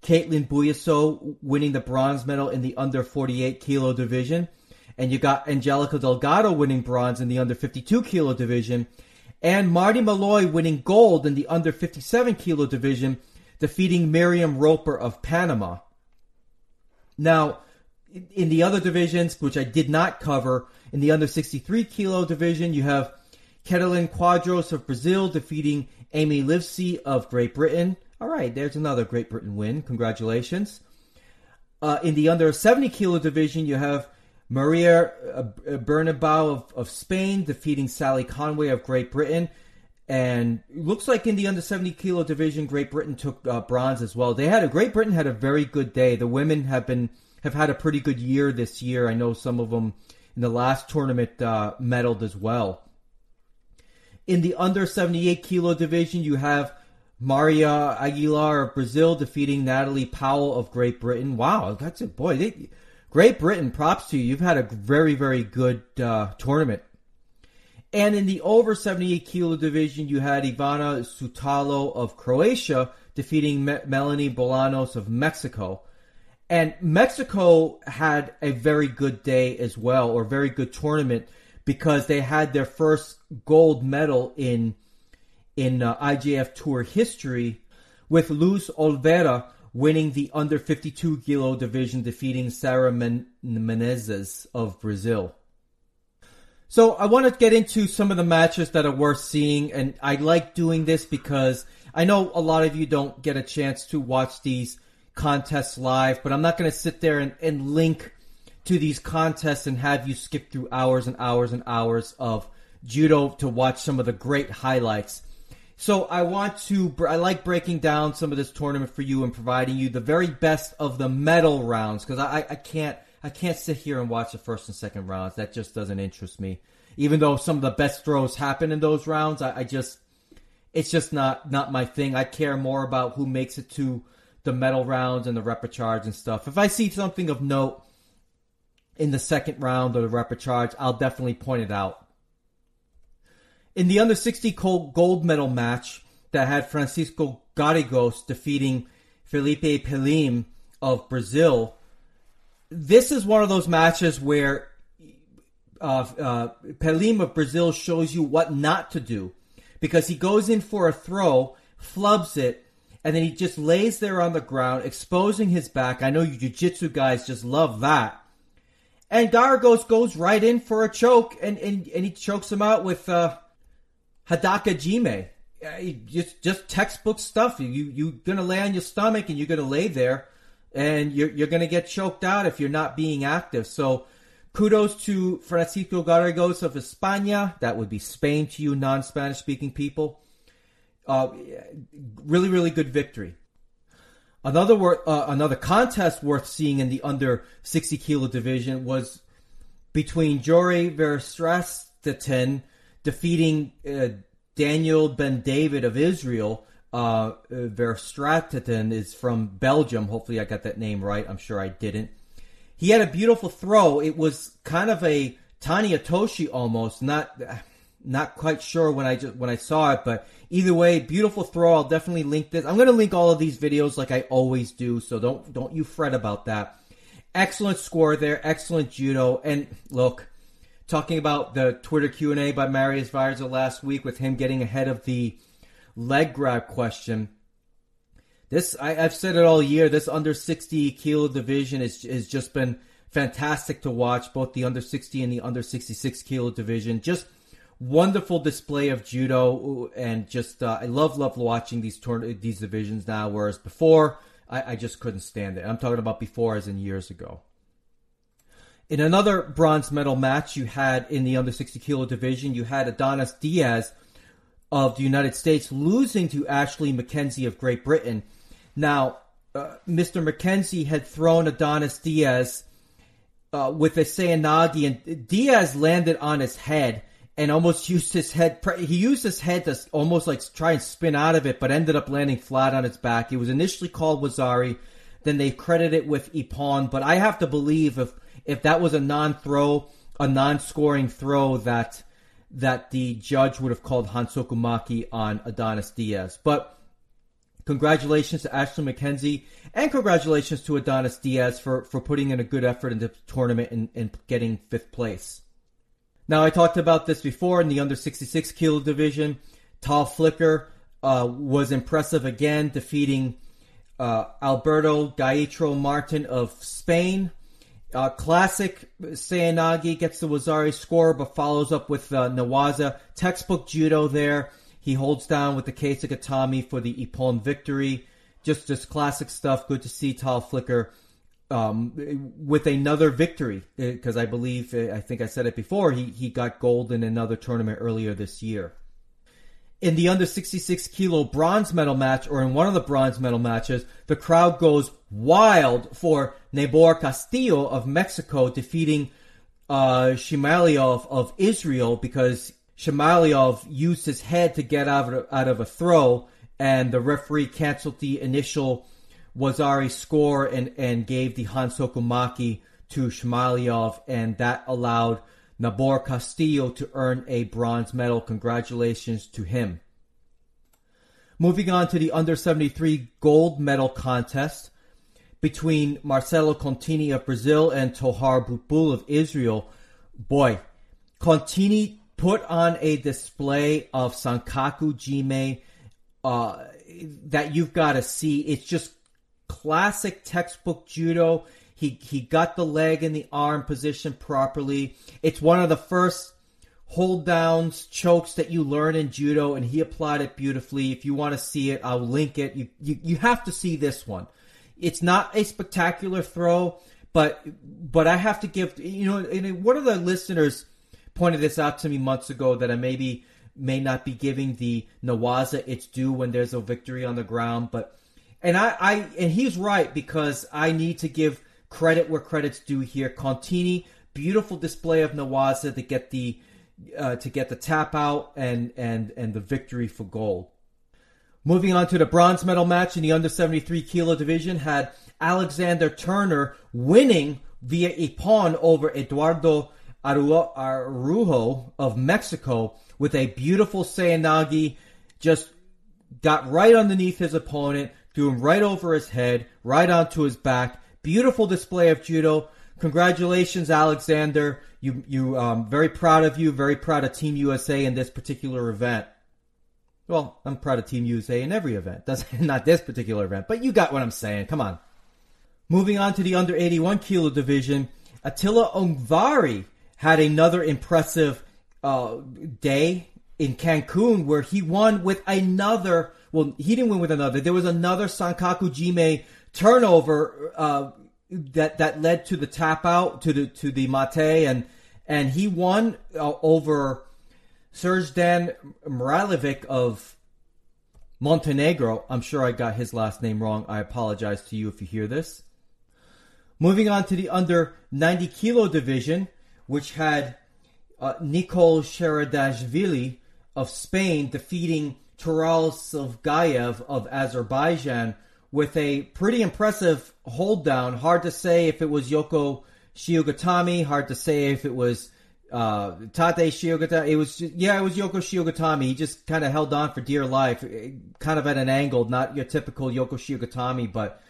Katelyn Bouyssou winning the bronze medal in the under 48 kilo division. And you got Angelica Delgado winning bronze in the under 52 kilo division. And Marti Malloy winning gold in the under 57 kilo division, defeating Miriam Roper of Panama. Now, in the other divisions, which I did not cover, in the under 63 kilo division, you have Ketleyn Quadros of Brazil defeating Amy Livesey of Great Britain. All right, there's another Great Britain win. Congratulations. Uh, in the under 70 kilo division, you have Maria uh, Bernabeu of, of Spain defeating Sally Conway of Great Britain. And looks like in the under 70 kilo division, Great Britain took uh, bronze as well. They had a Great Britain had a very good day. The women have been have had a pretty good year this year. I know some of them in the last tournament uh, medaled as well. In the under 78 kilo division, you have Mayra Aguiar of Brazil defeating Natalie Powell of Great Britain. Wow, that's a boy. They, Great Britain, props to you. You've had a very, very good uh, tournament. And in the over 78 kilo division, you had Ivana Sutalo of Croatia defeating Me- Melanie Bolanos of Mexico. And Mexico had a very good day as well, or very good tournament, because they had their first gold medal in in uh, IJF Tour history, with Luz Olvera winning the under 52 kilo division, defeating Sarah Men- Menezes of Brazil. So I want to get into some of the matches that are worth seeing, and I like doing this because I know a lot of you don't get a chance to watch these contests live, but I'm not going to sit there and, and link to these contests and have you skip through hours and hours and hours of judo to watch some of the great highlights. So I want to, I like breaking down some of this tournament for you and providing you the very best of the medal rounds because I, I can't, I can't sit here and watch the first and second rounds. That just doesn't interest me. Even though some of the best throws happen in those rounds, I, I just, it's just not, not my thing. I care more about who makes it to the medal rounds and the repechage and stuff. If I see something of note in the second round or the repechage, I'll definitely point it out. In the under 60 gold medal match that had Francisco Garrigos defeating Felipe Pelim of Brazil, this is one of those matches where uh, uh, Pelim of Brazil shows you what not to do because he goes in for a throw, flubs it, and then he just lays there on the ground, exposing his back. I know you jiu-jitsu guys just love that. And Garrigos goes right in for a choke, and, and, and he chokes him out with uh, Hadaka Jime. Just just textbook stuff. You you're gonna lay on your stomach and you're gonna lay there, and you're you're gonna get choked out if you're not being active. So kudos to Francisco Garrigos of España. That would be Spain to you non-Spanish speaking people. Uh, really, really good victory. Another wor- uh, another contest worth seeing in the under 60 kilo division was between Jory Verstraeten defeating uh, Daniel Ben David of Israel. Uh, Verstraeten is from Belgium. Hopefully, I got that name right. I'm sure I didn't. He had a beautiful throw. It was kind of a Tani Otoshi almost. Not not quite sure when I just when I saw it, but either way, beautiful throw. I'll definitely link this. I'm going to link all of these videos like I always do, so don't don't you fret about that. Excellent score there, excellent judo, and look, talking about the Twitter Q and A by Marius Vizer last week with him getting ahead of the leg grab question. This I, have said it all year. This under 60 kilo division is has just been fantastic to watch. Both the under 60 and the under 66 kilo division. Just wonderful display of judo, and just uh, I love love watching these tourn- these divisions now. Whereas before, I, I just couldn't stand it. I'm talking about before, as in years ago. In another bronze medal match you had in the under 60 kilo division, you had Adonis Diaz of the United States losing to Ashley McKenzie of Great Britain. Now, uh, Mr. McKenzie had thrown Adonis Diaz uh, with a Seoinage, and Diaz landed on his head and almost used his head. He used his head to almost like try and spin out of it, but ended up landing flat on its back. It was initially called Wazari, then they credit it with Ippon. But I have to believe if if that was a non-throw, a non-scoring throw, that that the judge would have called Hansoku Make on Adonis Diaz. But congratulations to Ashley McKenzie and congratulations to Adonis Diaz for, for putting in a good effort in the tournament and, and getting fifth place. Now, I talked about this before in the under 66 kilo division. Tal Flicker uh, was impressive again, defeating uh, Alberto Gaitero Martin of Spain. Uh, classic Seoinage gets the Wazari score, but follows up with uh, Newaza. Textbook judo there. He holds down with the Kesagatame for the Ippon victory. Just just classic stuff. Good to see Tal Flicker um, with another victory because uh, I believe uh, I think I said it before. He he got gold in another tournament earlier this year in the under 66 kilo bronze medal match or in one of the bronze medal matches, the crowd goes wild for Nabor Castillo of Mexico defeating uh, Shimalyov of Israel because Shimalyov used his head to get out of, out of a throw and the referee canceled the initial Wazari score and, and gave the Hansoku Make to Shimalyov and that allowed Nabor Castillo to earn a bronze medal. Congratulations to him. Moving on to the under 73 gold medal contest between Marcelo Contini of Brazil and Tohar Butbul of Israel. Boy, Contini put on a display of Sankaku Jime uh, that you've got to see. It's just classic textbook judo. He he got the leg and the arm position properly. It's one of the first hold downs, chokes that you learn in judo, and he applied it beautifully. If you want to see it, I'll link it. You you, you have to see this one. It's not a spectacular throw, but but I have to give you know. And one of the listeners pointed this out to me months ago that I maybe may not be giving the Newaza its due when there's a victory on the ground, but and I, I and he's right because I need to give Credit where credit's due here. Contini, beautiful display of Newaza to get the uh, to get the tap out and and and the victory for gold. Moving on to the bronze medal match in the under 73 kilo division had Alexander Turner winning via Ippon over Eduardo Araujo of Mexico with a beautiful Seoinage. Just got right underneath his opponent, threw him right over his head, right onto his back, Beautiful display of judo. Congratulations, Alexander. You, you, um, very proud of you. Very proud of Team USA in this particular event. Well, I'm proud of Team USA in every event. Does <laughs> not this particular event, but you got what I'm saying. Come on. Moving on to the under 81 kilo division, Attila Ungvari had another impressive uh, day in Cancun where he won with another. Well, he didn't win with another. There was another Sankaku Jime turnover uh, that that led to the tap out to the to the mate and and he won uh, over Sergdan Mralovic of Montenegro. I'm sure I got his last name wrong. I apologize to you if you hear this. Moving on to the under 90 kilo division, which had uh, Nikol Sheradashvili of Spain defeating Tural Silgayev of Azerbaijan with a pretty impressive hold down. Hard to say if it was Yoko Shihogatame. Hard to say if it was uh, Tate Shihogatame. It was just, yeah, it was Yoko Shihogatame. He just kind of held on for dear life, eh, kind of at an angle, not your typical Yoko Shihogatame, but.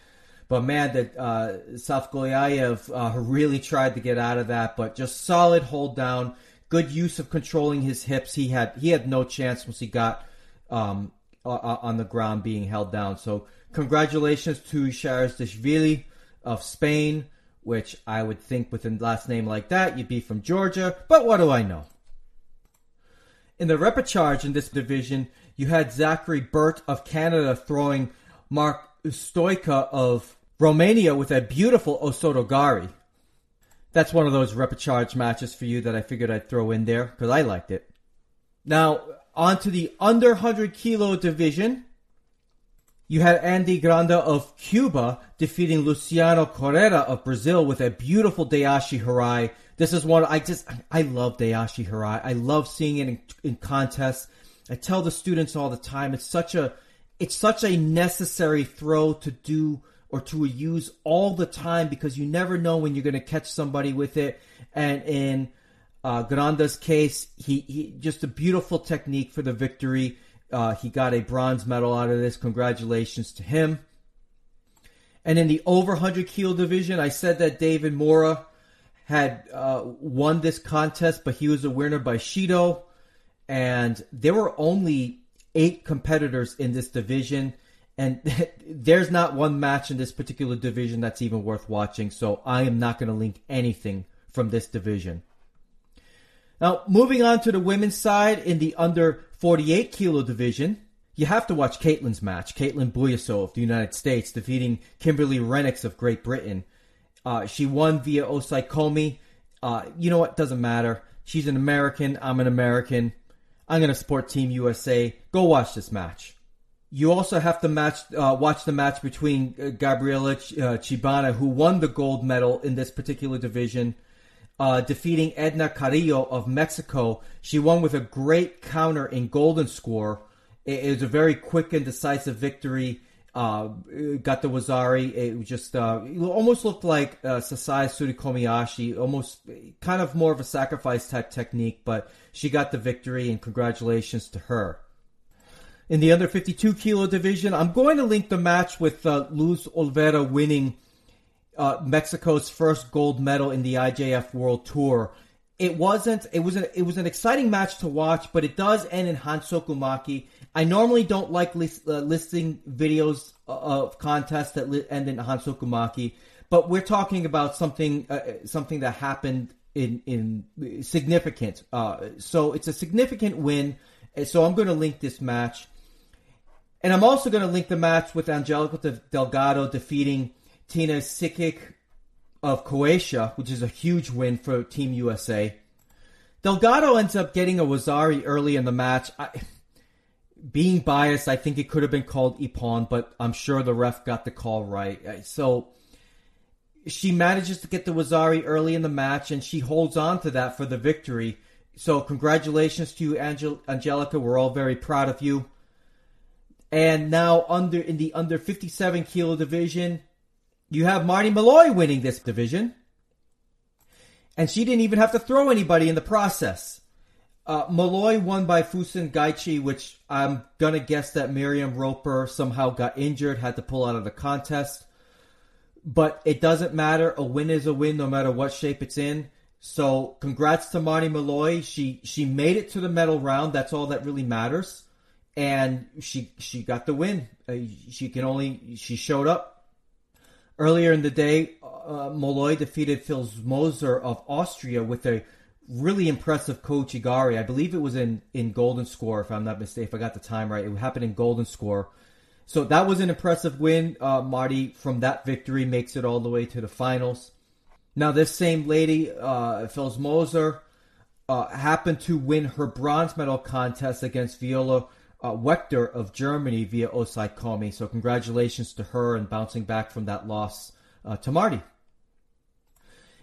But man, that uh, Safgoyayev uh, really tried to get out of that, but just solid hold down, good use of controlling his hips. He had he had no chance once he got um, on the ground being held down. So Congratulations to Sharazashvili of Spain, which I would think with a last name like that, you'd be from Georgia, but what do I know? In the repechage in this division, you had Zachary Burt of Canada throwing Mark Stoica of Romania with a beautiful Osotogari. That's one of those repechage matches for you that I figured I'd throw in there because I liked it. Now, on to the under 100 kilo division. You had Andy Granda of Cuba defeating Luciano Correa of Brazil with a beautiful Deashi Harai. This is one I just I love Deashi Harai. I love seeing it in, in contests. I tell the students all the time it's such a it's such a necessary throw to do or to use all the time because you never know when you're going to catch somebody with it. And in Uh, Granda's case, he, he just a beautiful technique for the victory. Uh, he got a bronze medal out of this. Congratulations to him. And in the over 100 kilo division, I said that David Mora had uh, won this contest, but he was a winner by Shido. And there were only eight competitors in this division. And <laughs> there's not one match in this particular division that's even worth watching. So I am not going to link anything from this division. Now, moving on to the women's side in the under 48 kilo division, you have to watch Caitlin's match. Katelyn Bouyssou of the United States defeating Kimberley Renicks of Great Britain. Uh, she won via Osaekomi. Uh, you know what? Doesn't matter. She's an American. I'm an American. I'm going to support Team USA. Go watch this match. You also have to match, uh, watch the match between uh, Gabriela Ch- uh, Chibana, who won the gold medal in this particular division, uh, defeating Edna Carrillo of Mexico. She won with a great counter in golden score. It, it was a very quick and decisive victory. Uh, got the Wazari. It just uh, it almost looked like uh, Sasae Tsurikomi Ashi, almost kind of more of a sacrifice type technique, but she got the victory, and congratulations to her. In the under 52 kilo division, I'm going to link the match with uh, Luz Olvera winning uh, Mexico's first gold medal in the IJF World Tour. It wasn't. It was an. It was an exciting match to watch, but it does end in Hansokumake. I normally don't like list, uh, listing videos of contests that li- end in Hansokumake, but we're talking about something uh, something that happened in in significant. Uh, so it's a significant win. So I'm going to link this match, and I'm also going to link the match with Angelica Delgado defeating Tina Sikic of Croatia, which is a huge win for Team USA. Delgado ends up getting a Wazari early in the match. I, being biased, I think it could have been called Ippon, but I'm sure the ref got the call right. So she manages to get the Wazari early in the match, and she holds on to that for the victory. So congratulations to you, Angel- Angelica. We're all very proud of you. And now under in the under 57 kilo division, you have Marti Malloy winning this division. And she didn't even have to throw anybody in the process. Uh, Malloy won by Fusen Gachi, which I'm gonna guess that Miriam Roper somehow got injured, had to pull out of the contest. But it doesn't matter. A win is a win, no matter what shape it's in. So congrats to Marti Malloy. She she made it to the medal round. That's all that really matters. And she she got the win. Uh, she can only she showed up Earlier in the day, uh, Malloy defeated Phil Moser of Austria with a really impressive Kouchigari. I believe it was in, in Golden Score, if I'm not mistaken. If I got the time right, it happened in Golden Score. So that was an impressive win. Uh, Marti, from that victory, makes it all the way to the finals. Now, this same lady, uh, Filzmoser, uh, happened to win her bronze medal contest against Viola uh, Wechter of Germany via Osaekomi. So congratulations to her and bouncing back from that loss uh, to Marti.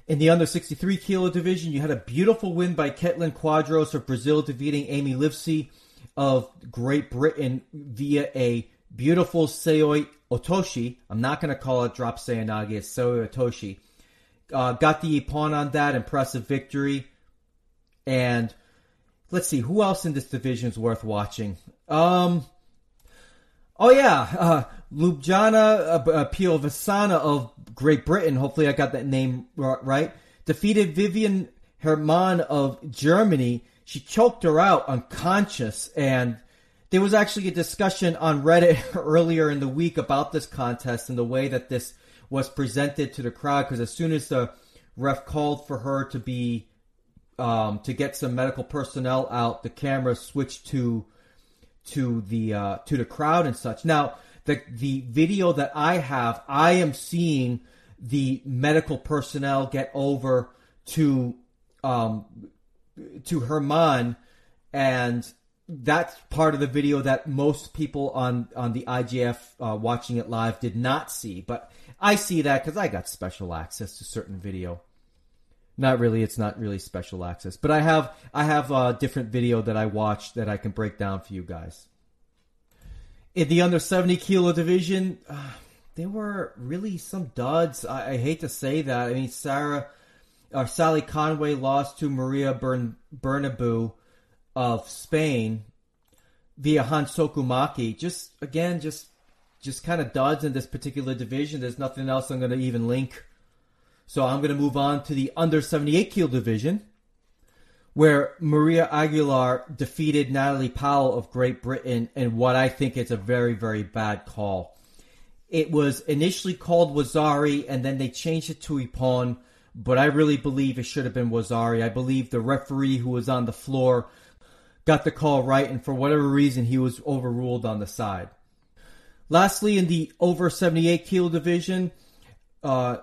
In the under 63 kilo division, you had a beautiful win by Ketleyn Quadros of Brazil, defeating Amy Livesey of Great Britain via a beautiful Seoi Otoshi. I'm not going to call it drop Seoinage, it's Seoi Otoshi. Uh, got the pawn on that, impressive victory. And let's see, who else in this division is worth watching? Um, oh yeah, uh, Lubjana uh, uh, Piovesana of Great Britain. Hopefully, I got that name right. Defeated Vivian Hermann of Germany. She choked her out unconscious, and there was actually a discussion on Reddit <laughs> earlier in the week about this contest and the way that this was presented to the crowd. Because as soon as the ref called for her to be um, to get some medical personnel out, the camera switched to to the uh, to the crowd and such. Now, the the video that I have, I am seeing the medical personnel get over to um, to Herman, and that's part of the video that most people on on the IJF uh, watching it live did not see. But I see that because I got special access to certain video. Not really. It's not really special access, but I have I have a different video that I watched that I can break down for you guys. In the under seventy kilo division, uh, there were really some duds. I, I, hate to say that. I mean, Sarah uh, Sally Conway lost to Maria Bern- Bernabeu of Spain via Hansoku Make. Just again, just just kind of duds in this particular division. There's nothing else I'm going to even link. So I'm going to move on to the under 78 kilo division, where Mayra Aguiar defeated Natalie Powell of Great Britain in what I think is a very, very bad call. It was initially called Wazari, and then they changed it to Ippon, but I really believe it should have been Wazari. I believe the referee who was on the floor got the call right, and for whatever reason, he was overruled on the side. Lastly, in the over 78 kilo division, uh,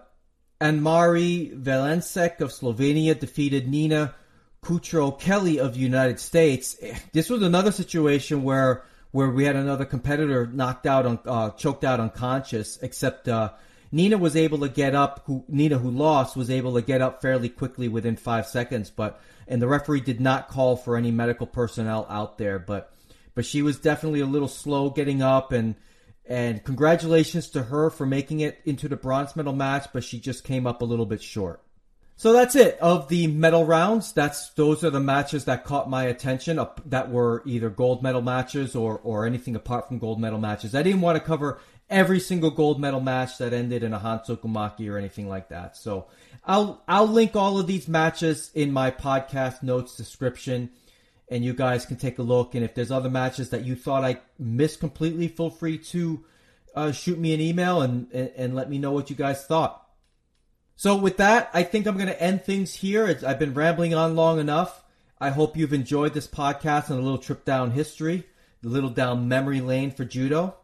Anamari Velensek of Slovenia defeated Nina Cutro-Kelley of the United States. This was another situation where where we had another competitor knocked out on uh, choked out unconscious. Except uh, Nina was able to get up. Who, Nina, who lost, was able to get up fairly quickly within five seconds. But and the referee did not call for any medical personnel out there. But but she was definitely a little slow getting up and and congratulations to her for making it into the bronze medal match, but she just came up a little bit short. So that's it of the medal rounds. That's those are the matches that caught my attention uh, that were either gold medal matches or or anything apart from gold medal matches. I didn't want to cover every single gold medal match that ended in a Hansoku Make or anything like that. So I'll I'll link all of these matches in my podcast notes description and you guys can take a look. And if there's other matches that you thought I missed completely, feel free to uh, shoot me an email and, and, and let me know what you guys thought. So with that, I think I'm going to end things here. It's, I've been rambling on long enough. I hope you've enjoyed this podcast and a little trip down history, a little down memory lane for judo.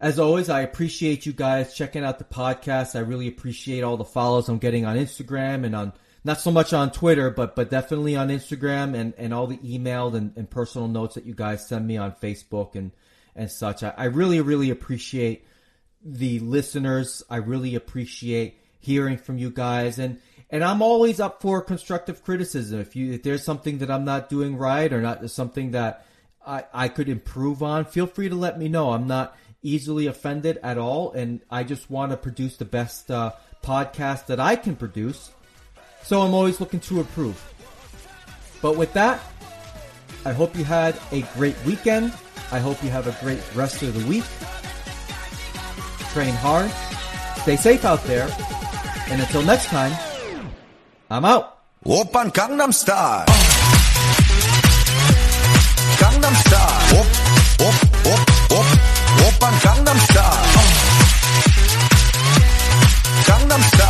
As always, I appreciate you guys checking out the podcast. I really appreciate all the follows I'm getting on Instagram and on not so much on Twitter, but but definitely on Instagram and, and all the emailed and, and personal notes that you guys send me on Facebook and and such. I, I really really appreciate the listeners. I really appreciate hearing from you guys and and I'm always up for constructive criticism. If you if there's something that I'm not doing right or not something that I, I could improve on, feel free to let me know. I'm not easily offended at all, and I just want to produce the best uh, podcast that I can produce so I'm always looking to improve. But with that, I hope you had a great weekend. I hope you have a great rest of the week. Train hard. Stay safe out there. And until next time, I'm out. Oppa Gangnam Style. Gangnam Style. Op, op, op, op. Oppa Gangnam Style. Gangnam Style.